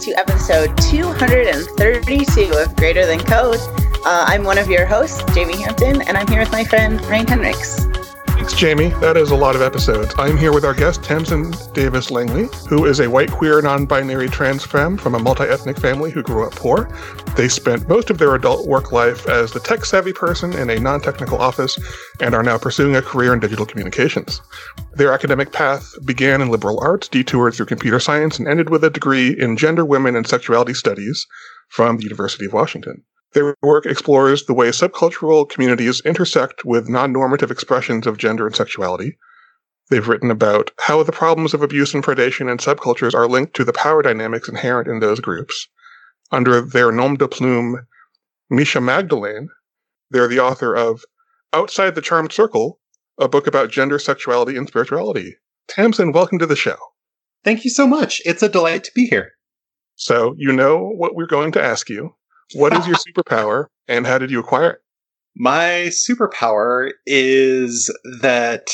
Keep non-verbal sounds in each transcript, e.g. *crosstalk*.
to episode 232 of Greater Than Code. Uh, I'm one of your hosts, Jamie Hampton, and I'm here with my friend Ryan Hendricks. Thanks, Jamie. That is a lot of episodes. I'm here with our guest, Tamsin Davis Langley, who is a white, queer, non binary trans femme from a multi ethnic family who grew up poor. They spent most of their adult work life as the tech savvy person in a non technical office and are now pursuing a career in digital communications. Their academic path began in liberal arts, detoured through computer science, and ended with a degree in gender, women, and sexuality studies from the University of Washington. Their work explores the way subcultural communities intersect with non normative expressions of gender and sexuality. They've written about how the problems of abuse and predation in subcultures are linked to the power dynamics inherent in those groups. Under their nom de plume, Misha Magdalene, they're the author of Outside the Charmed Circle, a book about gender, sexuality, and spirituality. Tamsin, welcome to the show. Thank you so much. It's a delight to be here. So, you know what we're going to ask you. What is your superpower and how did you acquire it? My superpower is that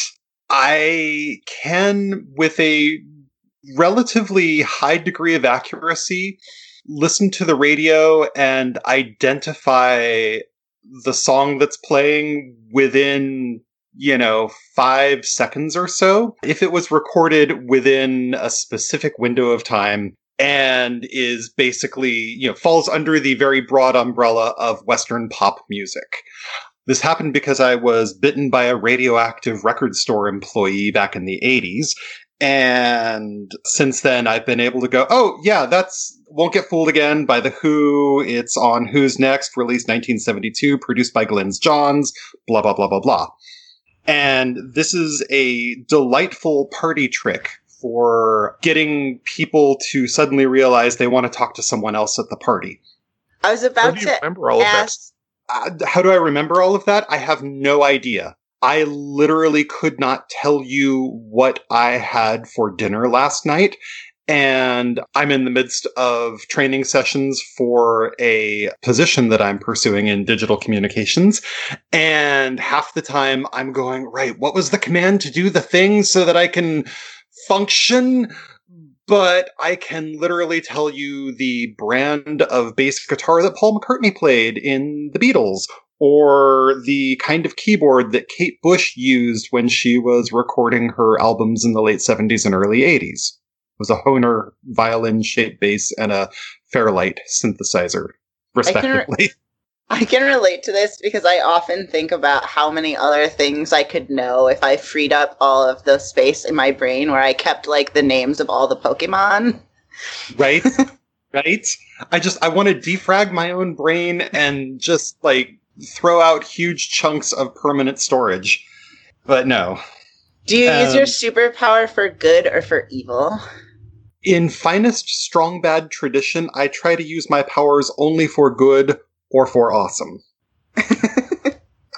I can, with a relatively high degree of accuracy, listen to the radio and identify the song that's playing within you know, five seconds or so. If it was recorded within a specific window of time, and is basically, you know, falls under the very broad umbrella of Western pop music. This happened because I was bitten by a radioactive record store employee back in the 80s. And since then, I've been able to go, oh, yeah, that's Won't Get Fooled Again by The Who. It's on Who's Next, released 1972, produced by Glyn Johns, blah, blah, blah, blah, blah. And this is a delightful party trick for getting people to suddenly realize they want to talk to someone else at the party. I was about to remember all ask. of that. Uh, how do I remember all of that? I have no idea. I literally could not tell you what I had for dinner last night. And I'm in the midst of training sessions for a position that I'm pursuing in digital communications. And half the time I'm going, right, what was the command to do the thing so that I can function, but I can literally tell you the brand of bass guitar that Paul McCartney played in the Beatles, or the kind of keyboard that Kate Bush used when she was recording her albums in the late 70s and early 80s. It was a Höfner violin shaped bass and a Fairlight synthesizer, respectively. I can *laughs* relate to this because I often think about how many other things I could know if I freed up all of the space in my brain where I kept like the names of all the Pokemon. Right? *laughs* right? I just I want to defrag my own brain and just like throw out huge chunks of permanent storage. But no. Do you um, use your um, superpower for good or for evil? In finest strong bad tradition, I try to use my powers only for good or for awesome.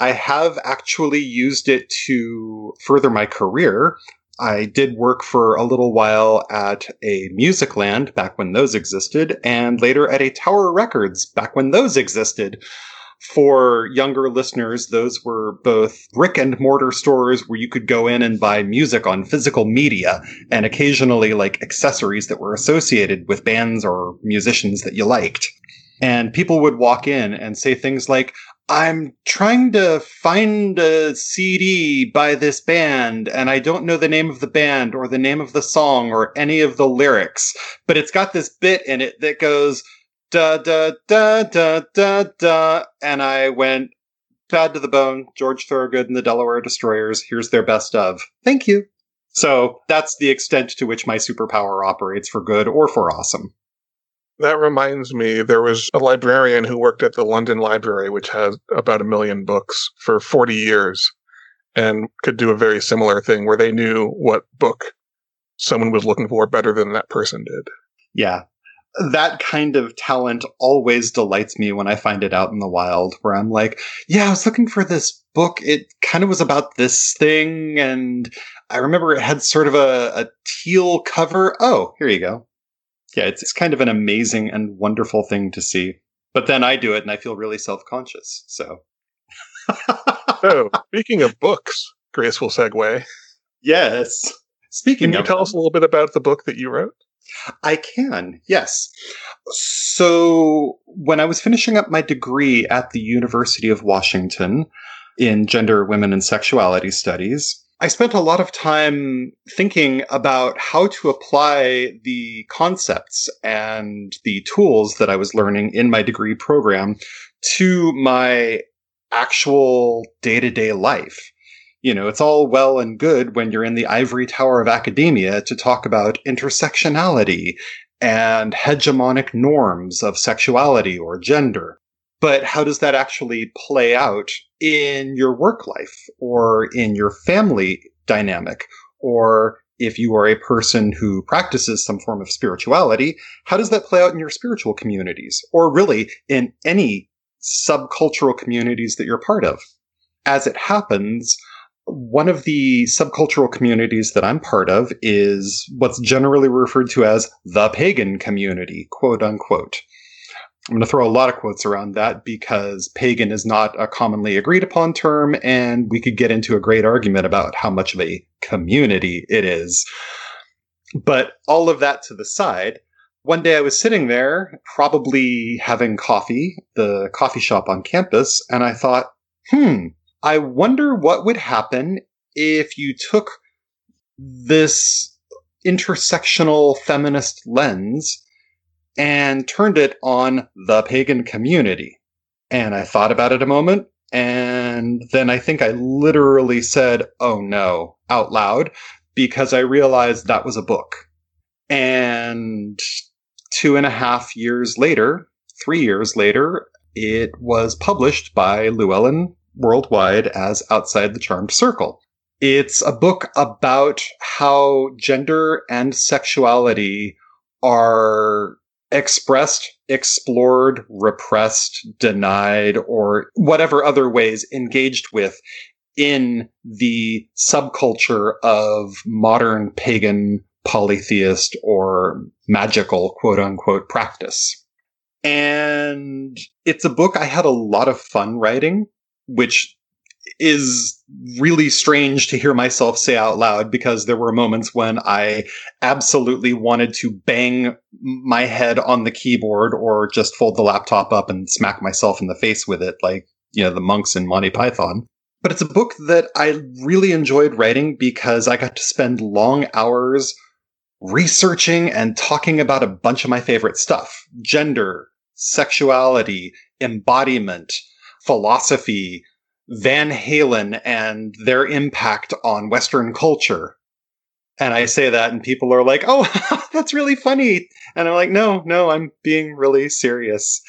I have actually used it to further my career. I did work for a little while at a Musicland back when those existed, and later at a Tower Records back when those existed. For younger listeners, those were both brick and mortar stores where you could go in and buy music on physical media and occasionally like accessories that were associated with bands or musicians that you liked and people would walk in and say things like, I'm trying to find a CD by this band, and I don't know the name of the band or the name of the song or any of the lyrics, but it's got this bit in it that goes da da da da da da, and I went bad to the bone. George Thorogood and the Delaware Destroyers. Here's their best of. Thank you. So that's the extent to which my superpower operates for good or for awesome. That reminds me, there was a librarian who worked at the London Library, which has about a million books for 40 years, and could do a very similar thing where they knew what book someone was looking for better than that person did. Yeah. That kind of talent always delights me when I find it out in the wild, where I'm like, yeah, I was looking for this book. It kind of was about this thing, and I remember it had sort of a, a teal cover. Oh, here you go yeah, it's, it's kind of an amazing and wonderful thing to see. But then I do it and I feel really self conscious. So. so, *laughs* speaking of books, graceful segue. Yes. Speaking Can you tell us a little bit about the book that you wrote? I can, yes. So, when I was finishing up my degree at the University of Washington in gender, women, and sexuality studies, I spent a lot of time thinking about how to apply the concepts and the tools that I was learning in my degree program to my actual day to day life. You know, it's all well and good when you're in the ivory tower of academia to talk about intersectionality and hegemonic norms of sexuality or gender. But how does that actually play out in your work life or in your family dynamic? Or if you are a person who practices some form of spirituality, how does that play out in your spiritual communities? Or really in any subcultural communities that you're part of? As it happens, one of the subcultural communities that I'm part of is what's generally referred to as the pagan community, quote unquote. I'm going to throw a lot of quotes around that because pagan is not a commonly agreed upon term, and we could get into a great argument about how much of a community it is. But all of that to the side, one day I was sitting there, probably having coffee, the coffee shop on campus, and I thought, hmm, I wonder what would happen if you took this intersectional feminist lens and turned it on the pagan community. And I thought about it a moment, and then I think I literally said, oh no, out loud, because I realized that was a book. And two and a half years later, three years later, it was published by Llewellyn Worldwide as Outside the Charmed Circle. It's a book about how gender and sexuality are expressed, explored, repressed, denied, or whatever other ways engaged with in the subculture of modern pagan polytheist or magical quote unquote practice. And it's a book I had a lot of fun writing, which is really strange to hear myself say out loud because there were moments when I absolutely wanted to bang my head on the keyboard or just fold the laptop up and smack myself in the face with it, like, you know, the monks in Monty Python. But it's a book that I really enjoyed writing because I got to spend long hours researching and talking about a bunch of my favorite stuff gender, sexuality, embodiment, philosophy, Van Halen and their impact on Western culture. And I say that, and people are like, oh, *laughs* that's really funny. And I'm like, no, no, I'm being really serious.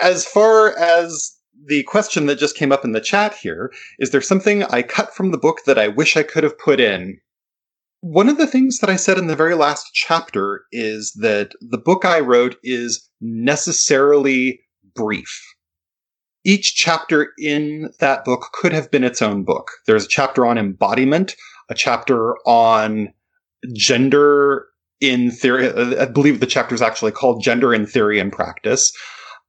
As far as the question that just came up in the chat here, is there something I cut from the book that I wish I could have put in? One of the things that I said in the very last chapter is that the book I wrote is necessarily brief each chapter in that book could have been its own book. There's a chapter on embodiment, a chapter on gender in theory. I believe the chapter is actually called Gender in Theory and Practice.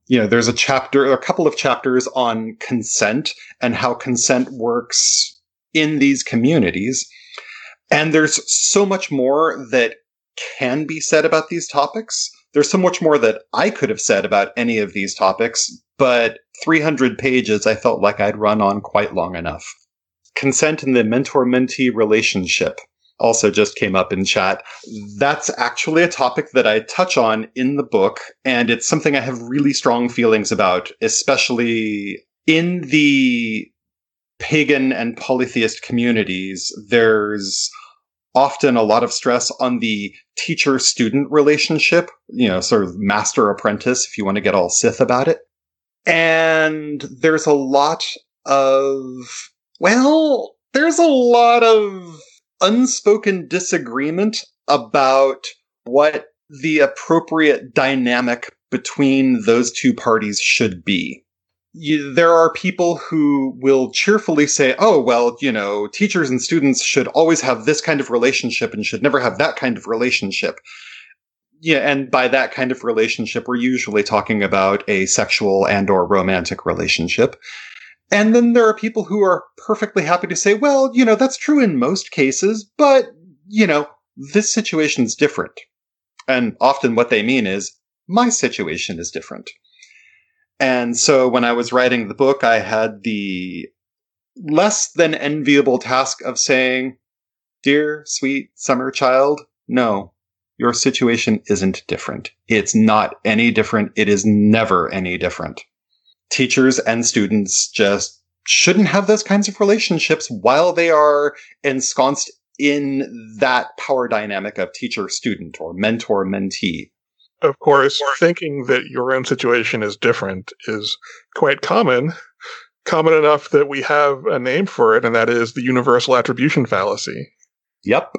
You know, there's a chapter, a couple of chapters on consent and how consent works in these communities. And there's so much more that can be said about these topics. There's so much more that I could have said about any of these topics, but 300 pages I felt like I'd run on quite long enough. Consent in the mentor mentee relationship also just came up in chat. That's actually a topic that I touch on in the book, and it's something I have really strong feelings about, especially in the pagan and polytheist communities. There's often a lot of stress on the teacher student relationship, you know, sort of master apprentice, if you want to get all Sith about it. And there's a lot of, well, there's a lot of unspoken disagreement about what the appropriate dynamic between those two parties should be. You, there are people who will cheerfully say, oh, well, you know, teachers and students should always have this kind of relationship and should never have that kind of relationship yeah, and by that kind of relationship, we're usually talking about a sexual and or romantic relationship. And then there are people who are perfectly happy to say, well, you know, that's true in most cases, but you know, this situation is different. And often what they mean is, my situation is different. And so when I was writing the book, I had the less than enviable task of saying, Dear sweet summer child, no, your situation isn't different. It's not any different. It is never any different. Teachers and students just shouldn't have those kinds of relationships while they are ensconced in that power dynamic of teacher student or mentor mentee. Of course, thinking that your own situation is different is quite common, common enough that we have a name for it, and that is the universal attribution fallacy. Yep.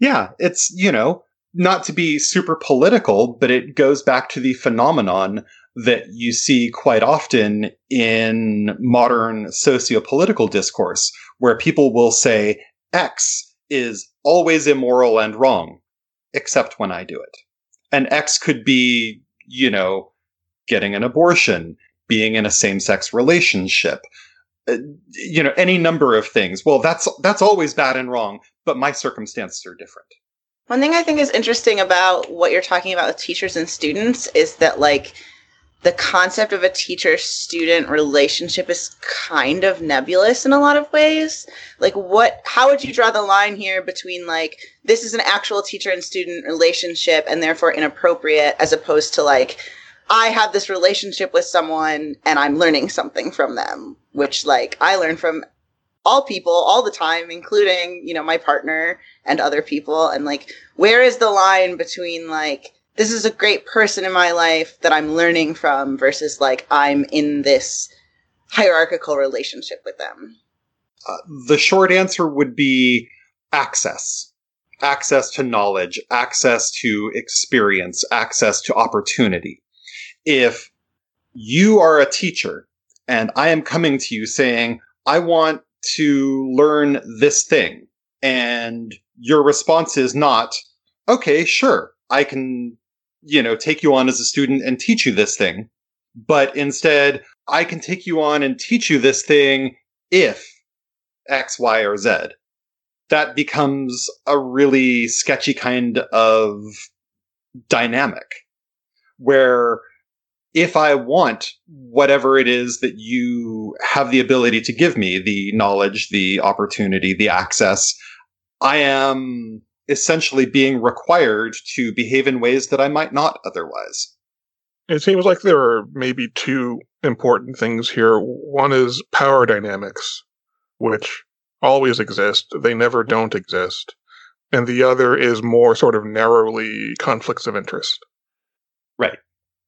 Yeah, it's, you know, not to be super political, but it goes back to the phenomenon that you see quite often in modern socio-political discourse, where people will say X is always immoral and wrong, except when I do it. And X could be, you know, getting an abortion, being in a same-sex relationship, uh, you know, any number of things. Well, that's that's always bad and wrong, but my circumstances are different. One thing I think is interesting about what you're talking about with teachers and students is that like the concept of a teacher student relationship is kind of nebulous in a lot of ways. Like what how would you draw the line here between like this is an actual teacher and student relationship and therefore inappropriate as opposed to like I have this relationship with someone and I'm learning something from them, which like I learn from all people all the time, including, you know, my partner and other people. And like, where is the line between like, this is a great person in my life that I'm learning from versus like I'm in this hierarchical relationship with them? Uh, the short answer would be access. Access to knowledge, access to experience, access to opportunity. If you are a teacher and I am coming to you saying, I want to learn this thing, and your response is not, okay, sure, I can you know, take you on as a student and teach you this thing. But instead, I can take you on and teach you this thing if X, Y, or Z. That becomes a really sketchy kind of dynamic where if I want whatever it is that you have the ability to give me, the knowledge, the opportunity, the access, I am essentially being required to behave in ways that I might not otherwise. It seems like there are maybe two important things here. One is power dynamics, which always exist, they never don't exist. And the other is more sort of narrowly conflicts of interest. Right.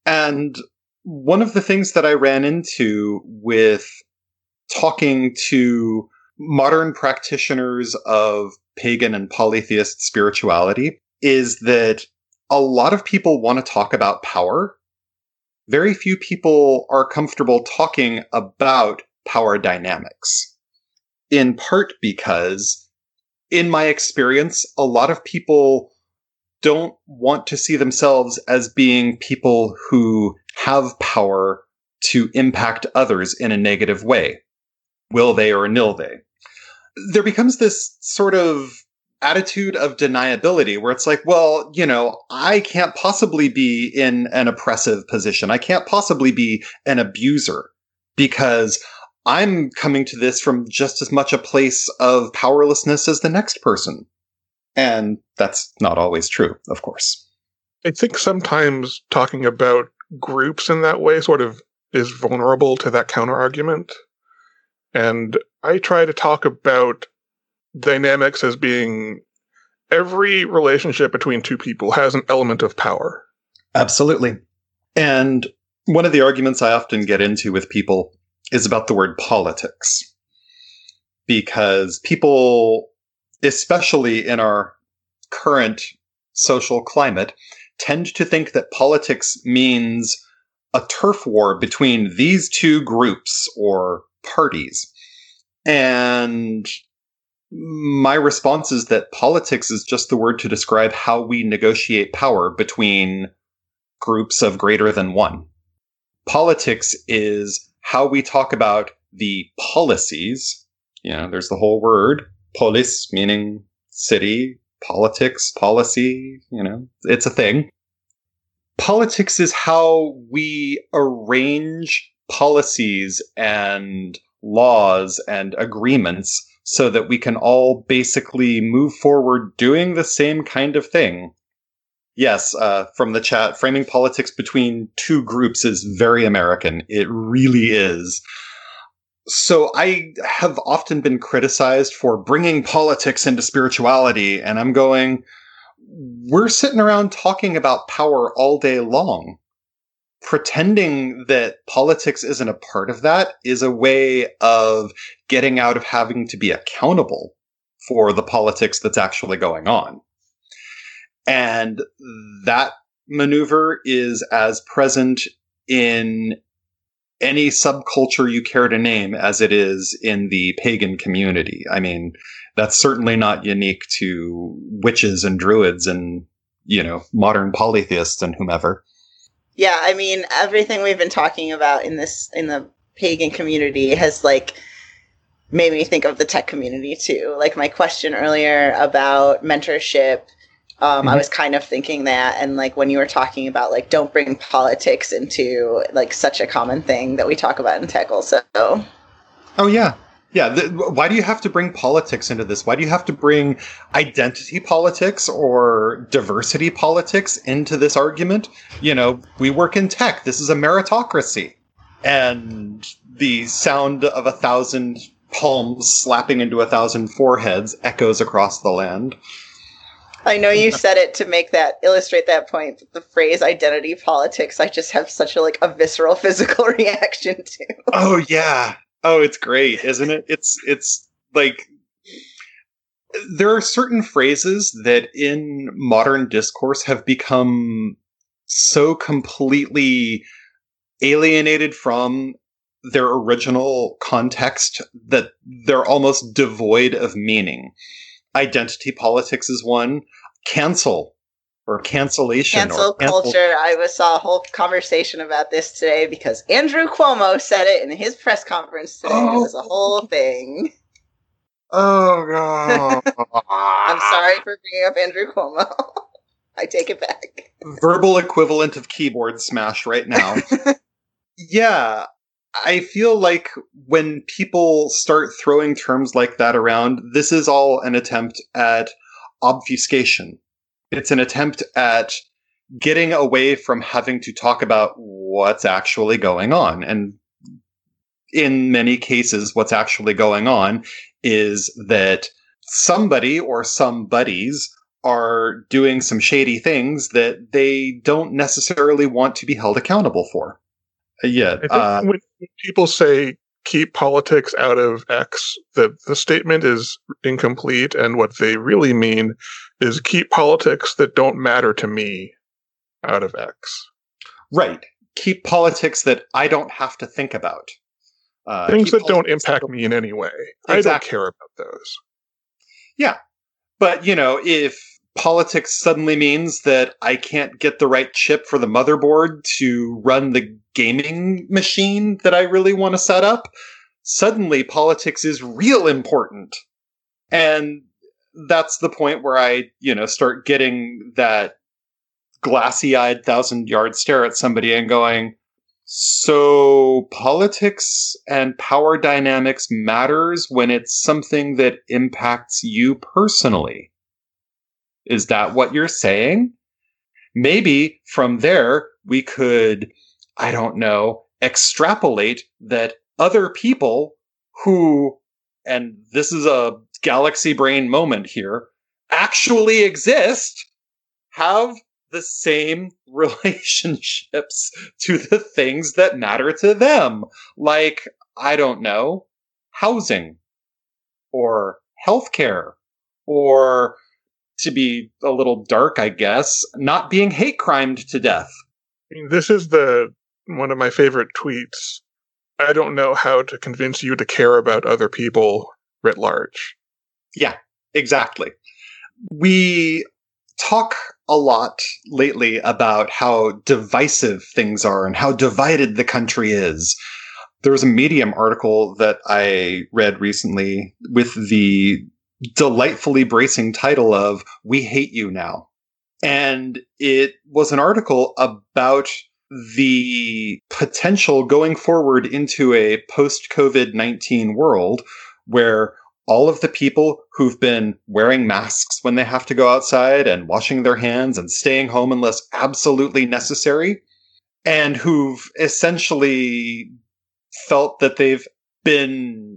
And one of the things that I ran into with talking to modern practitioners of pagan and polytheist spirituality is that a lot of people want to talk about power. Very few people are comfortable talking about power dynamics. In part because, in my experience, a lot of people don't want to see themselves as being people who have power to impact others in a negative way. Will they or nil they? there becomes this sort of attitude of deniability where it's like, well, you know, I can't possibly be in an oppressive position. I can't possibly be an abuser because I'm coming to this from just as much a place of powerlessness as the next person. And that's not always true, of course. I think sometimes talking about groups in that way sort of is vulnerable to that counter argument. And I try to talk about dynamics as being every relationship between two people has an element of power. Absolutely. And one of the arguments I often get into with people is about the word politics. Because people, especially in our current social climate, tend to think that politics means a turf war between these two groups or parties. And my response is that politics is just the word to describe how we negotiate power between groups of greater than one. Politics is how we talk about the policies. You know, there's the whole word, polis, meaning city, politics, policy, you know, it's a thing. Politics is how we arrange policies and laws and agreements so that we can all basically move forward doing the same kind of thing. Yes, uh, from the chat, framing politics between two groups is very American. It really is. So I have often been criticized for bringing politics into spirituality, and I'm going, we're sitting around talking about power all day long. Pretending that politics isn't a part of that is a way of getting out of having to be accountable for the politics that's actually going on. And that maneuver is as present in any subculture you care to name as it is in the pagan community. I mean, that's certainly not unique to witches and druids and, you know, modern polytheists and whomever. Yeah, I mean, everything we've been talking about in this in the pagan community has like made me think of the tech community too. Like my question earlier about mentorship um, mm-hmm. I was kind of thinking that, and like when you were talking about like don't bring politics into like such a common thing that we talk about in tech also. Oh yeah, yeah. The, why do you have to bring politics into this? Why do you have to bring identity politics or diversity politics into this argument? You know, we work in tech. This is a meritocracy, and the sound of a thousand palms slapping into a thousand foreheads echoes across the land. I know you said it to make that illustrate that point. The phrase identity politics, I just have such a like a visceral *laughs* physical reaction to. Oh yeah. Oh, it's great, isn't it? It's it's like there are certain phrases that in modern discourse have become so completely alienated from their original context that they're almost devoid of meaning identity politics is one. Cancel or cancellation. Cancel or cancel- culture. I was, saw a whole conversation about this today because Andrew Cuomo said it in his press conference today. Oh. It was a whole oh. thing. Oh god! *laughs* I'm sorry for bringing up Andrew Cuomo. *laughs* I take it back. Verbal equivalent of keyboard smash right now. *laughs* yeah, I feel like when people start throwing terms like that around, this is all an attempt at obfuscation. It's an attempt at getting away from having to talk about what's actually going on. And in many cases, what's actually going on is that somebody or some buddies are doing some shady things that they don't necessarily want to be held accountable for. Yeah. Uh, when people say keep politics out of X, the, the statement is incomplete. And what they really mean is keep politics that don't matter to me out of X. Right. Keep politics that I don't have to think about. Uh, Things that don't impact me in any way. Exactly. I don't care about those. Yeah. But, you know, if politics suddenly means that I can't get the right chip for the motherboard to run the gaming machine that I really want to set up, suddenly politics is real important. And that's the point where I, you know, start getting that glassy eyed thousand yard stare at somebody and going, so politics and power dynamics matters when it's something that impacts you personally. Is that what you're saying? Maybe from there, we could, I don't know, extrapolate that other people who, and this is a galaxy brain moment here, actually exist have the same *laughs* relationships to the things that matter to them. Like, I don't know, housing or healthcare or to be a little dark, I guess, not being hate crimed to death. I mean, this is the one of my favorite tweets. I don't know how to convince you to care about other people writ large. Yeah, exactly. We talk a lot lately about how divisive things are and how divided the country is. There was a Medium article that I read recently with the delightfully bracing title of We Hate You Now. And it was an article about the potential going forward into a post COVID 19 world where all of the people who've been wearing masks when they have to go outside and washing their hands and staying home unless absolutely necessary, and who've essentially felt that they've been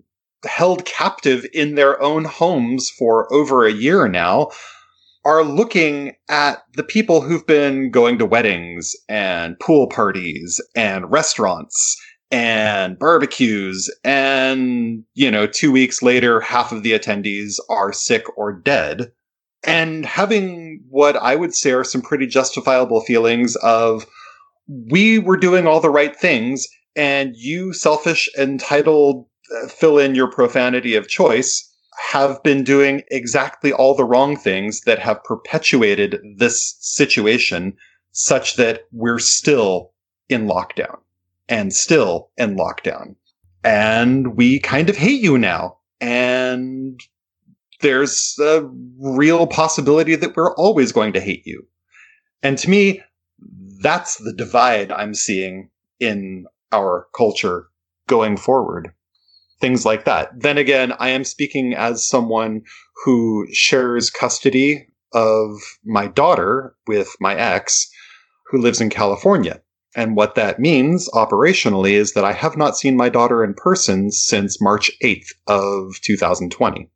held captive in their own homes for over a year now are looking at the people who've been going to weddings and pool parties and restaurants and barbecues and you know 2 weeks later half of the attendees are sick or dead and having what I would say are some pretty justifiable feelings of we were doing all the right things and you selfish entitled fill in your profanity of choice have been doing exactly all the wrong things that have perpetuated this situation such that we're still in lockdown and still in lockdown. And we kind of hate you now. And there's a real possibility that we're always going to hate you. And to me, that's the divide I'm seeing in our culture going forward things like that. Then again, I am speaking as someone who shares custody of my daughter with my ex who lives in California. And what that means operationally is that I have not seen my daughter in person since March 8th of 2020.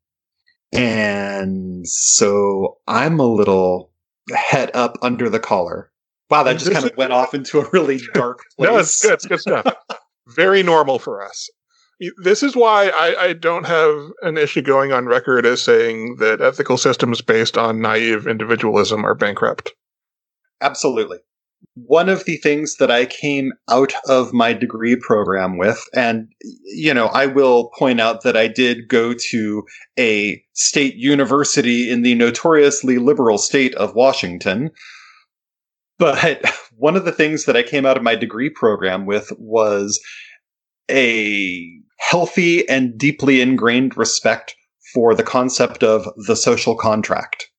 And so I'm a little head up under the collar. Wow, that just kind of went off into a really dark place. *laughs* no, it's good. It's good stuff. Very normal for us this is why I, I, don't have an issue going on record as saying that ethical systems based on naive individualism are bankrupt. Absolutely. One of the things that I came out of my degree program with, and, you know, I will point out that I did go to a state university in the notoriously liberal state of Washington. But *laughs* one of the things that I came out of my degree program with was a healthy and deeply ingrained respect for the concept of the social contract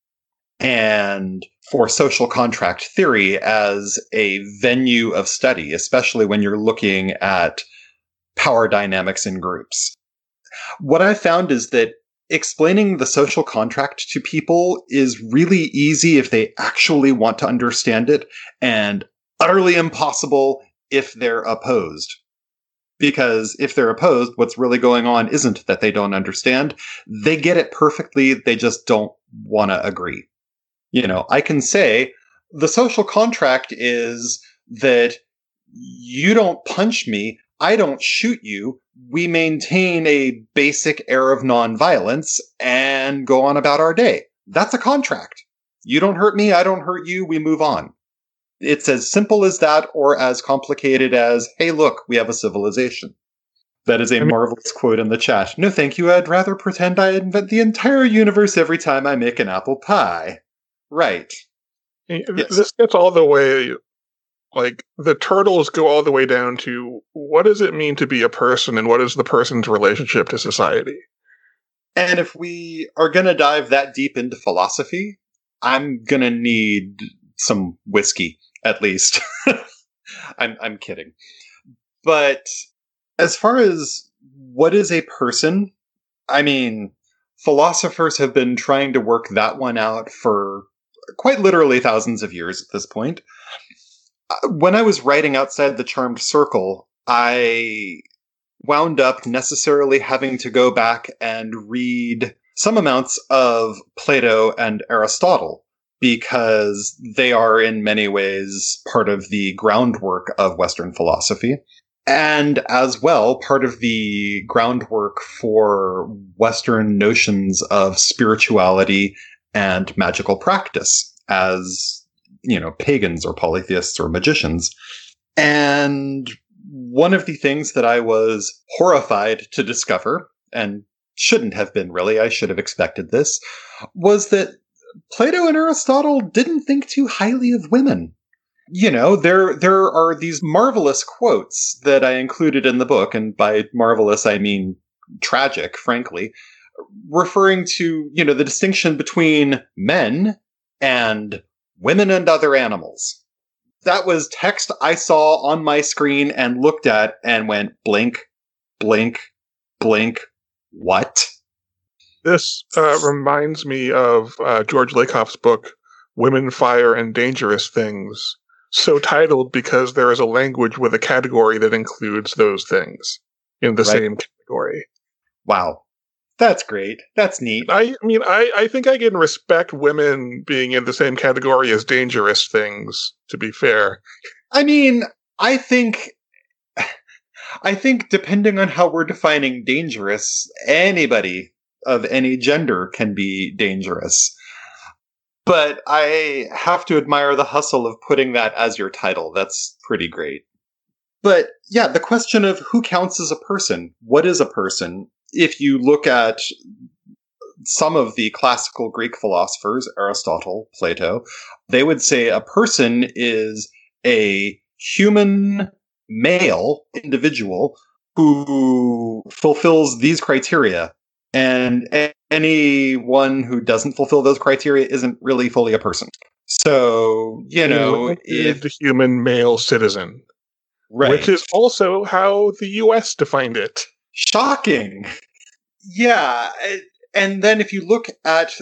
and for social contract theory as a venue of study, especially when you're looking at power dynamics in groups. What I found is that explaining the social contract to people is really easy if they actually want to understand it and utterly impossible if they're opposed because if they're opposed, what's really going on isn't that they don't understand. They get it perfectly. They just don't want to agree. You know, I can say the social contract is that you don't punch me. I don't shoot you. We maintain a basic air of nonviolence and go on about our day. That's a contract. You don't hurt me. I don't hurt you. We move on. It's as simple as that or as complicated as, hey, look, we have a civilization. That is a I mean, marvelous quote in the chat. No, thank you. I'd rather pretend I invent the entire universe every time I make an apple pie. Right. Yes. This gets all the way, like, the turtles go all the way down to what does it mean to be a person and what is the person's relationship to society? And if we are going to dive that deep into philosophy, I'm going to need some whiskey at least. *laughs* I'm I'm kidding. But as far as what is a person, I mean, philosophers have been trying to work that one out for quite literally thousands of years at this point. Uh, when I was writing outside the charmed circle, I wound up necessarily having to go back and read some amounts of Plato and Aristotle because they are in many ways part of the groundwork of Western philosophy. And as well, part of the groundwork for Western notions of spirituality and magical practice as, you know, pagans or polytheists or magicians. And one of the things that I was horrified to discover, and shouldn't have been really, I should have expected this, was that Plato and Aristotle didn't think too highly of women. You know, there there are these marvelous quotes that I included in the book, and by marvelous I mean tragic, frankly, referring to, you know, the distinction between men and women and other animals. That was text I saw on my screen and looked at and went blink, blink, blink, what? This uh, reminds me of uh, George Lakoff's book, Women, Fire, and Dangerous Things, so titled because there is a language with a category that includes those things in the right. same category. Wow. That's great. That's neat. I, I mean, I, I think I can respect women being in the same category as dangerous things, to be fair. I mean, I think *sighs* I think depending on how we're defining dangerous, anybody of any gender can be dangerous. But I have to admire the hustle of putting that as your title. That's pretty great. But yeah, the question of who counts as a person, what is a person? If you look at some of the classical Greek philosophers, Aristotle, Plato, they would say a person is a human male individual who fulfills these criteria. And anyone who doesn't fulfill those criteria isn't really fully a person. So, you know, if the human male citizen, right. which is also how the US defined it. Shocking. Yeah. And then if you look at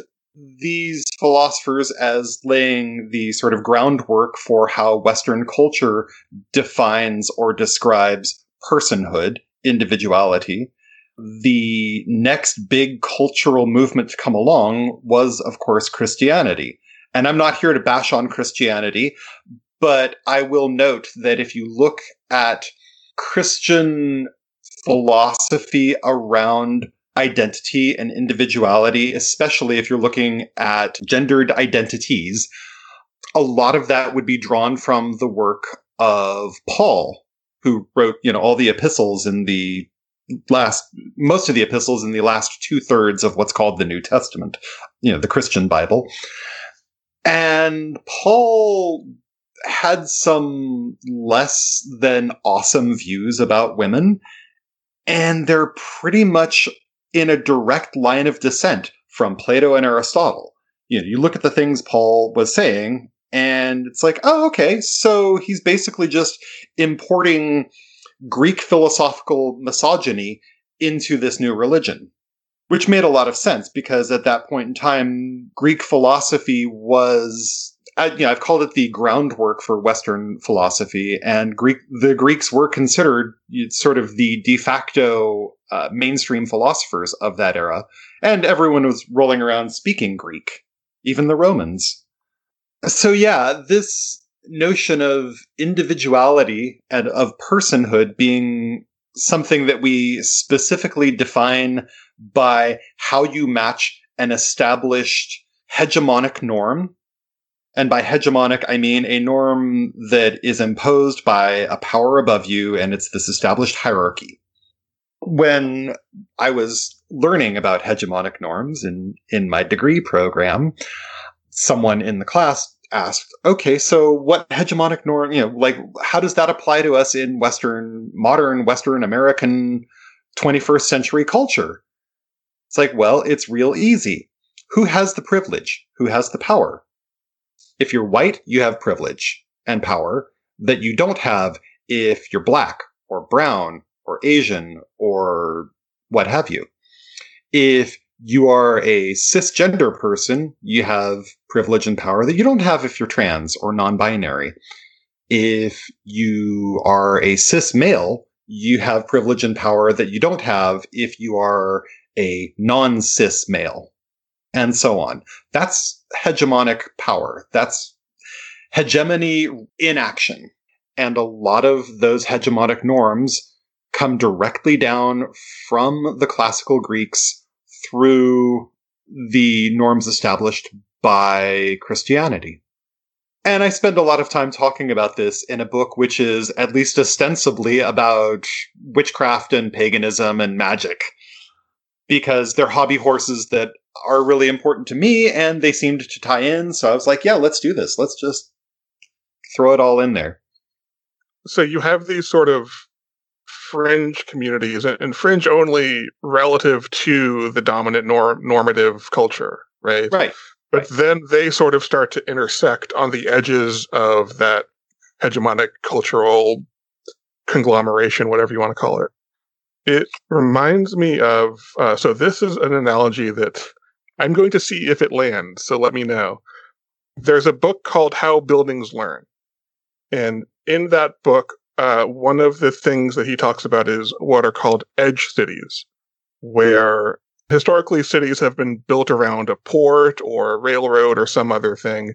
these philosophers as laying the sort of groundwork for how Western culture defines or describes personhood, individuality. The next big cultural movement to come along was, of course, Christianity. And I'm not here to bash on Christianity, but I will note that if you look at Christian philosophy around identity and individuality, especially if you're looking at gendered identities, a lot of that would be drawn from the work of Paul, who wrote, you know, all the epistles in the last, most of the epistles in the last two thirds of what's called the New Testament, you know, the Christian Bible. And Paul had some less than awesome views about women, and they're pretty much in a direct line of descent from Plato and Aristotle. You know, you look at the things Paul was saying, and it's like, oh, okay, so he's basically just importing Greek philosophical misogyny into this new religion. Which made a lot of sense because at that point in time, Greek philosophy was I, you know, I've called it the groundwork for Western philosophy, and Greek the Greeks were considered sort of the de facto uh, mainstream philosophers of that era, and everyone was rolling around speaking Greek, even the Romans. So yeah, this notion of individuality and of personhood being something that we specifically define by how you match an established hegemonic norm and by hegemonic, I mean a norm that is imposed by a power above you and it's this established hierarchy. When I was learning about hegemonic norms in, in my degree program, someone in the class asked, okay, so what hegemonic norm, you know, like, how does that apply to us in Western, modern Western American 21st century culture? It's like, well, it's real easy. Who has the privilege? Who has the power? If you're white, you have privilege and power that you don't have if you're black or brown or Asian or what have you. If you are a cisgender person, you have privilege and power that you don't have if you're trans or non binary. If you are a cis male, you have privilege and power that you don't have if you are a non cis male and so on. That's hegemonic power. That's hegemony in action. And a lot of those hegemonic norms come directly down from the classical Greeks through the norms established by Christianity. And I spend a lot of time talking about this in a book which is at least ostensibly about witchcraft and paganism and magic. Because they're hobby horses that are really important to me and they seemed to tie in. So I was like, yeah, let's do this. Let's just throw it all in there. So you have these sort of fringe communities and, fringe only relative to the dominant norm, normative culture, right? Right. But then they sort of start to intersect on the edges of that hegemonic cultural conglomeration, whatever you want to call it. It reminds me of, uh, so this is an analogy that I'm going to see if it lands, so let me know. There's a book called How Buildings Learn. And in that book, uh, one of the things that he talks about is what are called edge cities, where historically cities have been built around a port or a railroad or some other thing.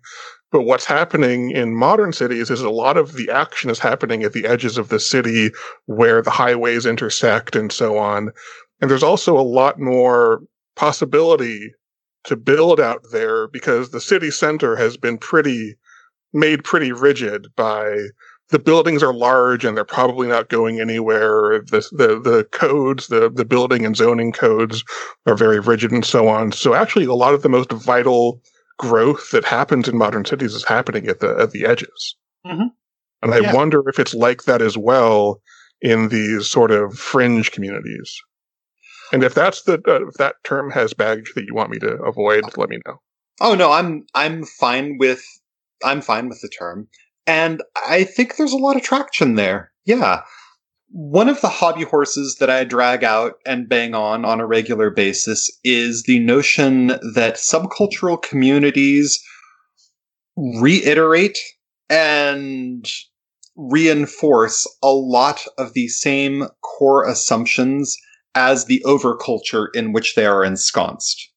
But what's happening in modern cities is a lot of the action is happening at the edges of the city where the highways intersect and so on. And there's also a lot more possibility to build out there because the city center has been pretty made pretty rigid by the buildings are large and they're probably not going anywhere. The, the, the codes, the, the building and zoning codes are very rigid and so on. So actually a lot of the most vital growth that happens in modern cities is happening at the, at the edges. Mm-hmm. And I Yeah. wonder if it's like that as well in these sort of fringe communities. And if that's the, uh, if that term has baggage that you want me to avoid, let me know. Oh no, I'm I'm fine with I'm fine with the term. And I think there's a lot of traction there. Yeah. One of the hobby horses that I drag out and bang on on a regular basis is the notion that subcultural communities reiterate and reinforce a lot of the same core assumptions as the overculture in which they are ensconced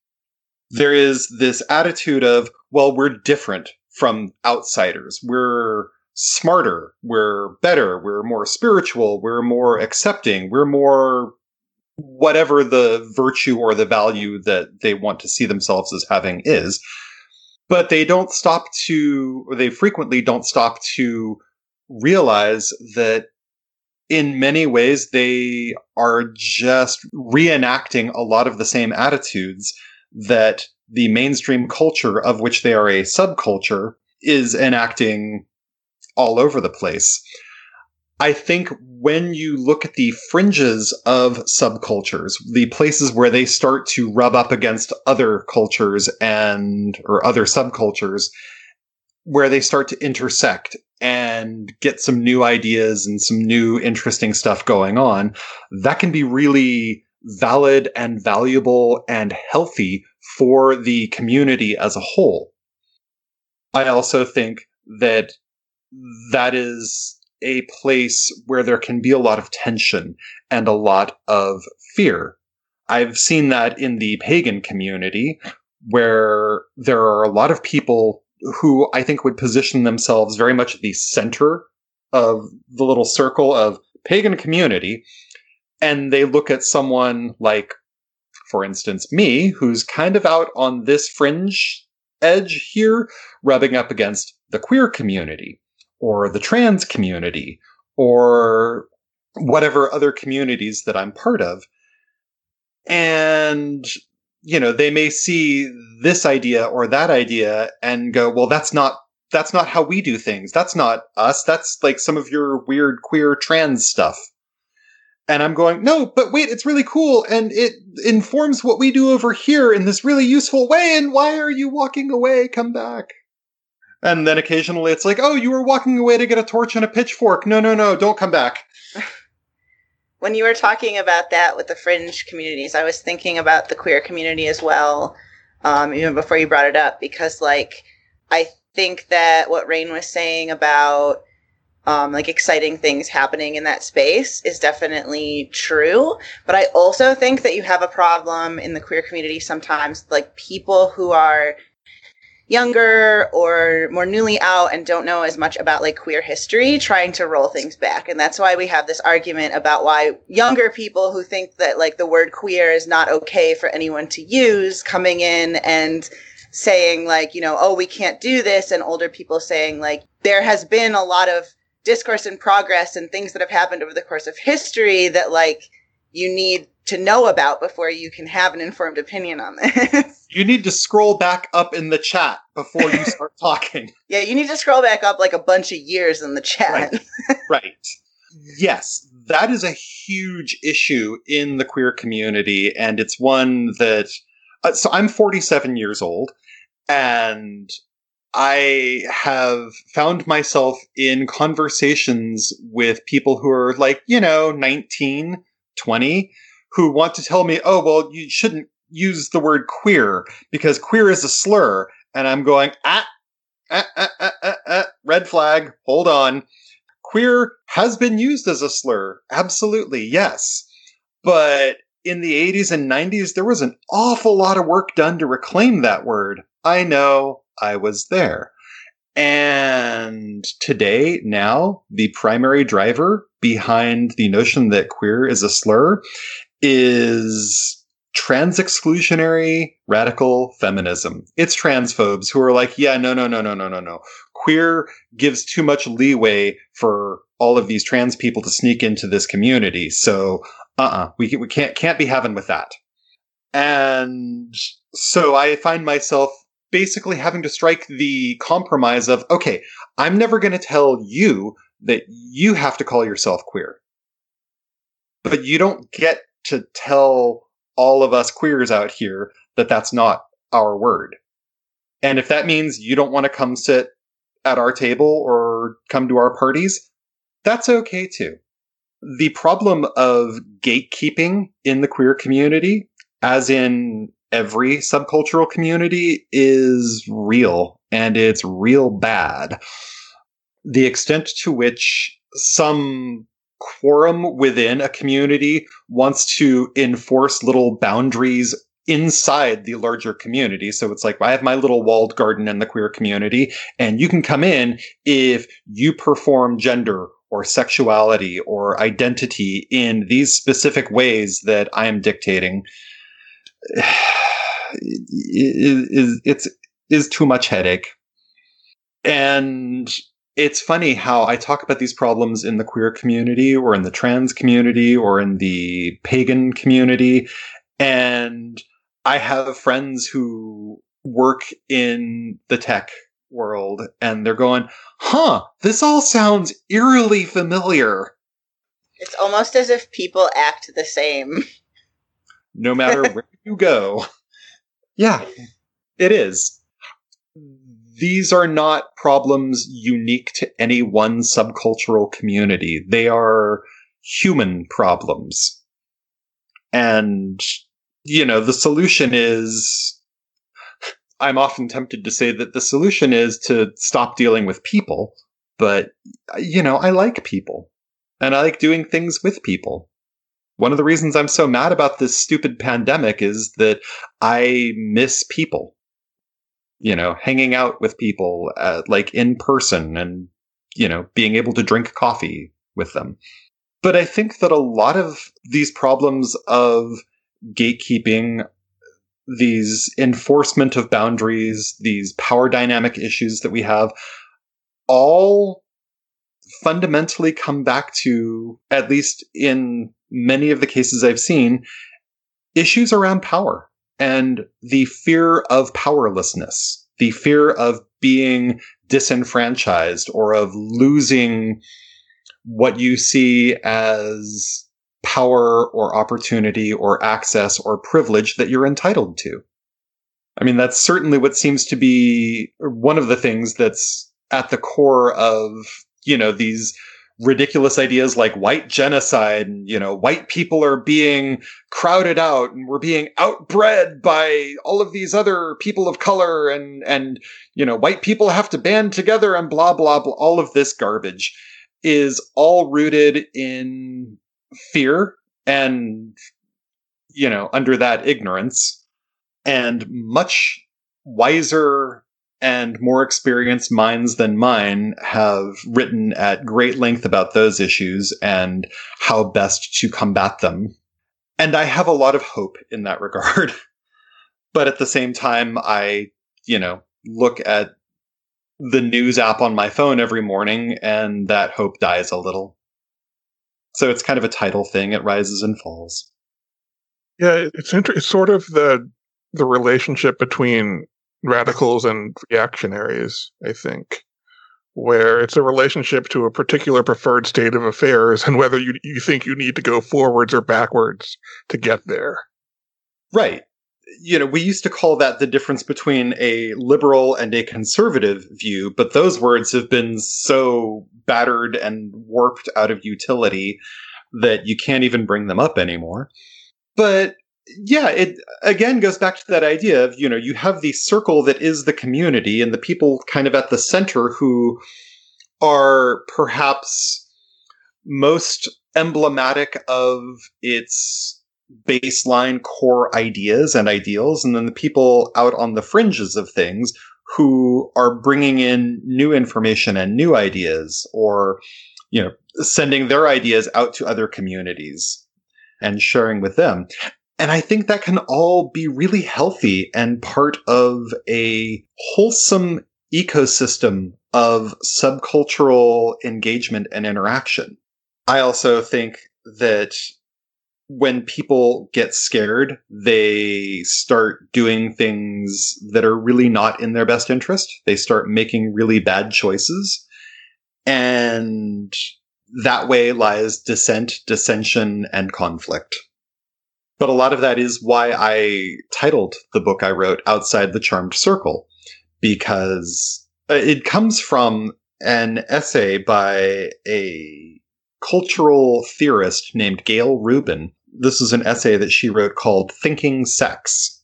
there is this attitude of, well, we're different from outsiders. We're smarter. We're better. We're more spiritual. We're more accepting. We're more whatever the virtue or the value that they want to see themselves as having is. But they don't stop to, or they frequently don't stop to realize that in many ways they are just reenacting a lot of the same attitudes that the mainstream culture of which they are a subculture is enacting all over the place. I think when you look at the fringes of subcultures, the places where they start to rub up against other cultures and or other subcultures, where they start to intersect and get some new ideas and some new interesting stuff going on, that can be really valid and valuable and healthy for the community as a whole. I also think that that is a place where there can be a lot of tension and a lot of fear. I've seen that in the pagan community where there are a lot of people who I think would position themselves very much at the center of the little circle of pagan community and they look at someone like, for instance, me, who's kind of out on this fringe edge here, rubbing up against the queer community, or the trans community, or whatever other communities that I'm part of. And, you know, they may see this idea or that idea and go, well, that's not that's not how we do things. That's not us. That's like some of your weird queer trans stuff. And I'm going, no, but wait, it's really cool and it informs what we do over here in this really useful way. And why are you walking away? Come back. And then occasionally it's like, oh, you were walking away to get a torch and a pitchfork. No, no, no, don't come back. *laughs* When you were talking about that with the fringe communities, I was thinking about the queer community as well, um, even before you brought it up, because like I think that what Rain was saying about um, like exciting things happening in that space is definitely true. But I also think that you have a problem in the queer community sometimes, like people who are younger or more newly out and don't know as much about like queer history trying to roll things back and that's why we have this argument about why younger people who think that like the word queer is not okay for anyone to use coming in and saying like you know oh we can't do this and older people saying like there has been a lot of discourse and progress and things that have happened over the course of history that like you need to know about before you can have an informed opinion on this *laughs* You need to scroll back up in the chat before you *laughs* start talking. Yeah, you need to scroll back up like a bunch of years in the chat. *laughs* right. Yes, that is a huge issue in the queer community, and it's one that. Uh, so I'm 47 years old, and I have found myself in conversations with people who are like, you know, 19, 20, who want to tell me, oh, well, you shouldn't use the word queer because queer is a slur. And I'm going, ah, ah, ah, ah, ah, ah red flag, hold on. Queer has been used as a slur. Absolutely, yes. But in the 80s and 90s, there was an awful lot of work done to reclaim that word. I know, I was there. And today, now, the primary driver behind the notion that queer is a slur is trans exclusionary radical feminism. It's transphobes who are like, yeah, no, no, no, no, no, no, no. Queer gives too much leeway for all of these trans people to sneak into this community. So, uh-uh, we, we can't, can't be having with that. And so I find myself basically having to strike the compromise of, okay, I'm never going to tell you that you have to call yourself queer. But you don't get to tell all of us queers out here that that's not our word. And if that means you don't want to come sit at our table or come to our parties, that's okay too. The problem of gatekeeping in the queer community, as in every subcultural community, is real and it's real bad. The extent to which some quorum within a community wants to enforce little boundaries inside the larger community. So it's like, I have my little walled garden in the queer community, and you can come in if you perform gender or sexuality or identity in these specific ways that I am dictating. *sighs* is it's is too much headache. And it's funny how I talk about these problems in the queer community or in the trans community or in the pagan community. And I have friends who work in the tech world and they're going, huh, this all sounds eerily familiar. It's almost as if people act the same. *laughs* No matter *laughs* where you go. Yeah, it is these are not problems unique to any one subcultural community. They are human problems. And, you know, the solution is, I'm often tempted to say that the solution is to stop dealing with people. But, you know, I like people and I like doing things with people. One of the reasons I'm so mad about this stupid pandemic is that I miss people you know, hanging out with people uh, like in person and, you know, being able to drink coffee with them. But I think that a lot of these problems of gatekeeping, these enforcement of boundaries, these power dynamic issues that we have, all fundamentally come back to, at least in many of the cases I've seen, issues around power and the fear of powerlessness, the fear of being disenfranchised or of losing what you see as power or opportunity or access or privilege that you're entitled to. I mean, that's certainly what seems to be one of the things that's at the core of, you know, these ridiculous ideas like white genocide and you know white people are being crowded out and we're being outbred by all of these other people of color and and you know white people have to band together and blah blah blah. All of this garbage is all rooted in fear and you know under that ignorance and much wiser and more experienced minds than mine have written at great length about those issues and how best to combat them. And I have a lot of hope in that regard. *laughs* but at the same time, I, you know, look at the news app on my phone every morning and that hope dies a little. So it's kind of a tidal thing. It rises and falls. Yeah, it's inter- it's sort of the the relationship between radicals and reactionaries, I think. where it's a relationship to a particular preferred state of affairs and whether you, you think you need to go forwards or backwards to get there. Right. You know, we used to call that the difference between a liberal and a conservative view, but those words have been so battered and warped out of utility that you can't even bring them up anymore. But yeah, it again goes back to that idea of, you know, you have the circle that is the community and the people kind of at the center who are perhaps most emblematic of its baseline core ideas and ideals, and then the people out on the fringes of things who are bringing in new information and new ideas or, you know, sending their ideas out to other communities and sharing with them. And I think that can all be really healthy and part of a wholesome ecosystem of subcultural engagement and interaction. I also think that when people get scared, they start doing things that are really not in their best interest. They start making really bad choices. And that way lies dissent, dissension, and conflict. But a lot of that is why I titled the book I wrote Outside the Charmed Circle, because uh, it comes from an essay by a cultural theorist named Gayle Rubin. This is an essay that she wrote called Thinking Sex.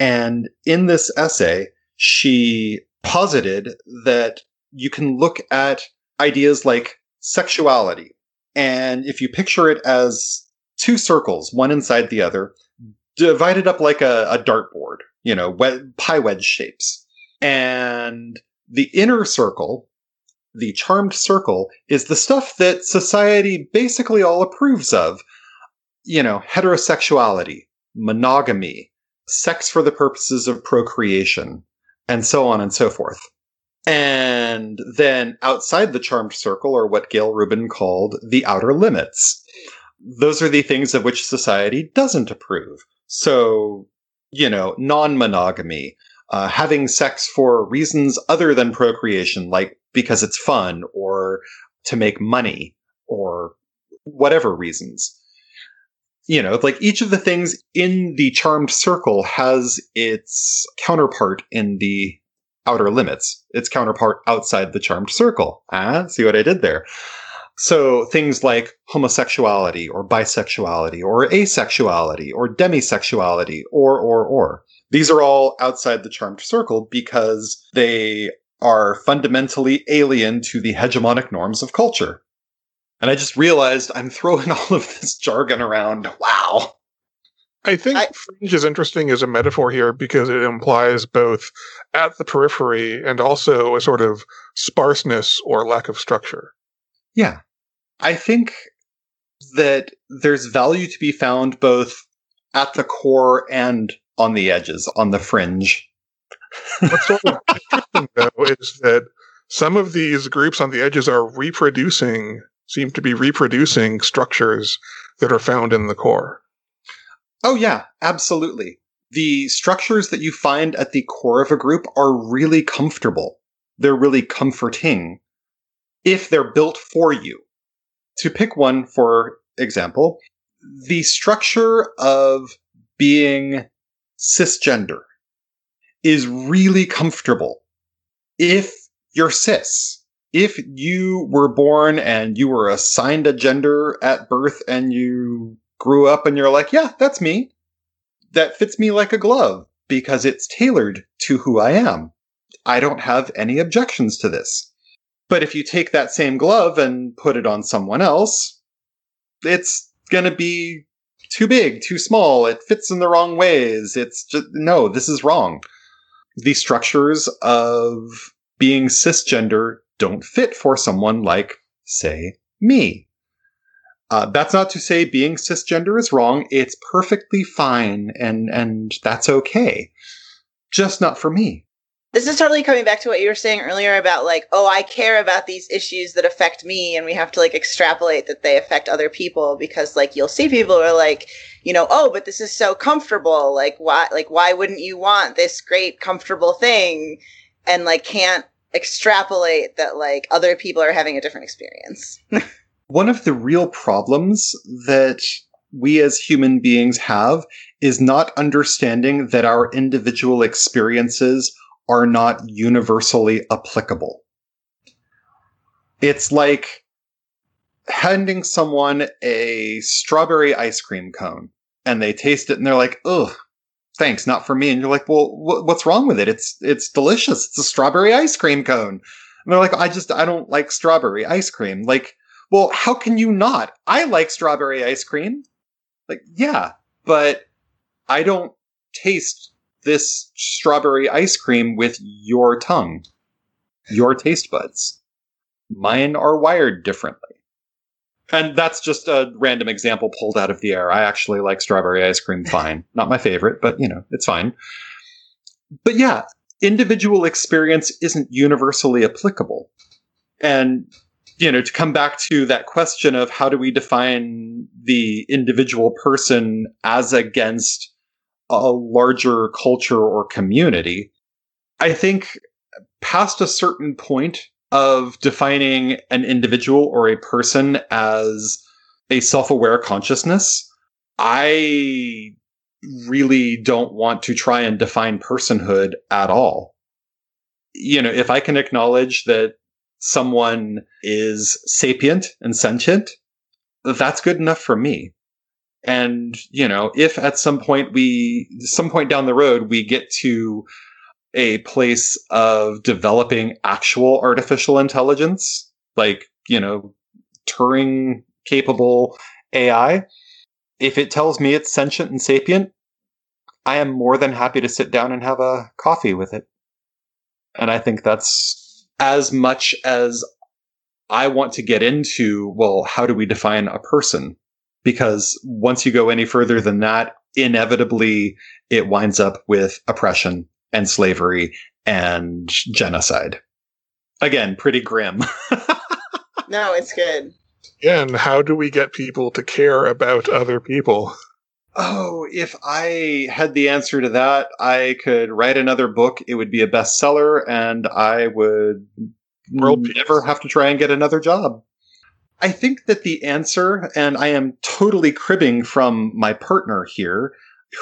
And in this essay, she posited that you can look at ideas like sexuality. And if you picture it as two circles, one inside the other, divided up like a, a dartboard, you know, pie wedge shapes. And the inner circle, the charmed circle, is the stuff that society basically all approves of. You know, heterosexuality, monogamy, sex for the purposes of procreation, and so on and so forth. And then outside the charmed circle are what Gayle Rubin called the outer limits those are the things of which society doesn't approve. So, you know, non monogamy, uh, having sex for reasons other than procreation, like because it's fun or to make money or whatever reasons. You know, like each of the things in the charmed circle has its counterpart in the outer limits, its counterpart outside the charmed circle. Ah, see what I did there? So things like homosexuality or bisexuality or asexuality or demisexuality or, or, or. These are all outside the charmed circle because they are fundamentally alien to the hegemonic norms of culture. And I just realized I'm throwing *laughs* all of this jargon around. Wow. I think I, fringe is interesting as a metaphor here because it implies both at the periphery and also a sort of sparseness or lack of structure. Yeah. I think that there's value to be found both at the core and on the edges, on the fringe. What's sort of *laughs* interesting, though, is that some of these groups on the edges are reproducing, seem to be reproducing structures that are found in the core. Oh, yeah, absolutely. The structures that you find at the core of a group are really comfortable. They're really comforting if they're built for you to pick one, for example, the structure of being cisgender is really comfortable if you're cis. If you were born and you were assigned a gender at birth and you grew up and you're like, yeah, that's me. That fits me like a glove because it's tailored to who I am. I don't have any objections to this. But if you take that same glove and put it on someone else, it's going to be too big, too small. It fits in the wrong ways. It's just, no, this is wrong. The structures of being cisgender don't fit for someone like, say, me. Uh, that's not to say being cisgender is wrong. It's perfectly fine and, and that's okay. Just not for me this is totally coming back to what you were saying earlier about like oh i care about these issues that affect me and we have to like extrapolate that they affect other people because like you'll see people are like you know oh but this is so comfortable like why like why wouldn't you want this great comfortable thing and like can't extrapolate that like other people are having a different experience. *laughs* One of the real problems that we as human beings have is not understanding that our individual experiences are not universally applicable. It's like handing someone a strawberry ice cream cone and they taste it and they're like, ugh, thanks, not for me. And you're like, well, wh- what's wrong with it? It's, it's delicious. It's a strawberry ice cream cone. And they're like, I just, I don't like strawberry ice cream. Like, well, how can you not? I like strawberry ice cream. Like, yeah, but I don't taste this strawberry ice cream with your tongue, your taste buds. Mine are wired differently. And that's just a random example pulled out of the air. I actually like strawberry ice cream fine. *laughs* Not my favorite, but you know, it's fine. But yeah, individual experience isn't universally applicable. And you know, to come back to that question of how do we define the individual person as against a larger culture or community, I think past a certain point of defining an individual or a person as a self aware consciousness, I really don't want to try and define personhood at all. You know, if I can acknowledge that someone is sapient and sentient, that's good enough for me. And, you know, if at some point we, some point down the road, we get to a place of developing actual artificial intelligence, like, you know, Turing capable AI, if it tells me it's sentient and sapient, I am more than happy to sit down and have a coffee with it. And I think that's as much as I want to get into, well, how do we define a person? Because once you go any further than that, inevitably it winds up with oppression and slavery and genocide. Again, pretty grim. *laughs* no, it's good. Yeah, and how do we get people to care about other people? Oh, if I had the answer to that, I could write another book. It would be a bestseller, and I would World never have to try and get another job. I think that the answer, and I am totally cribbing from my partner here,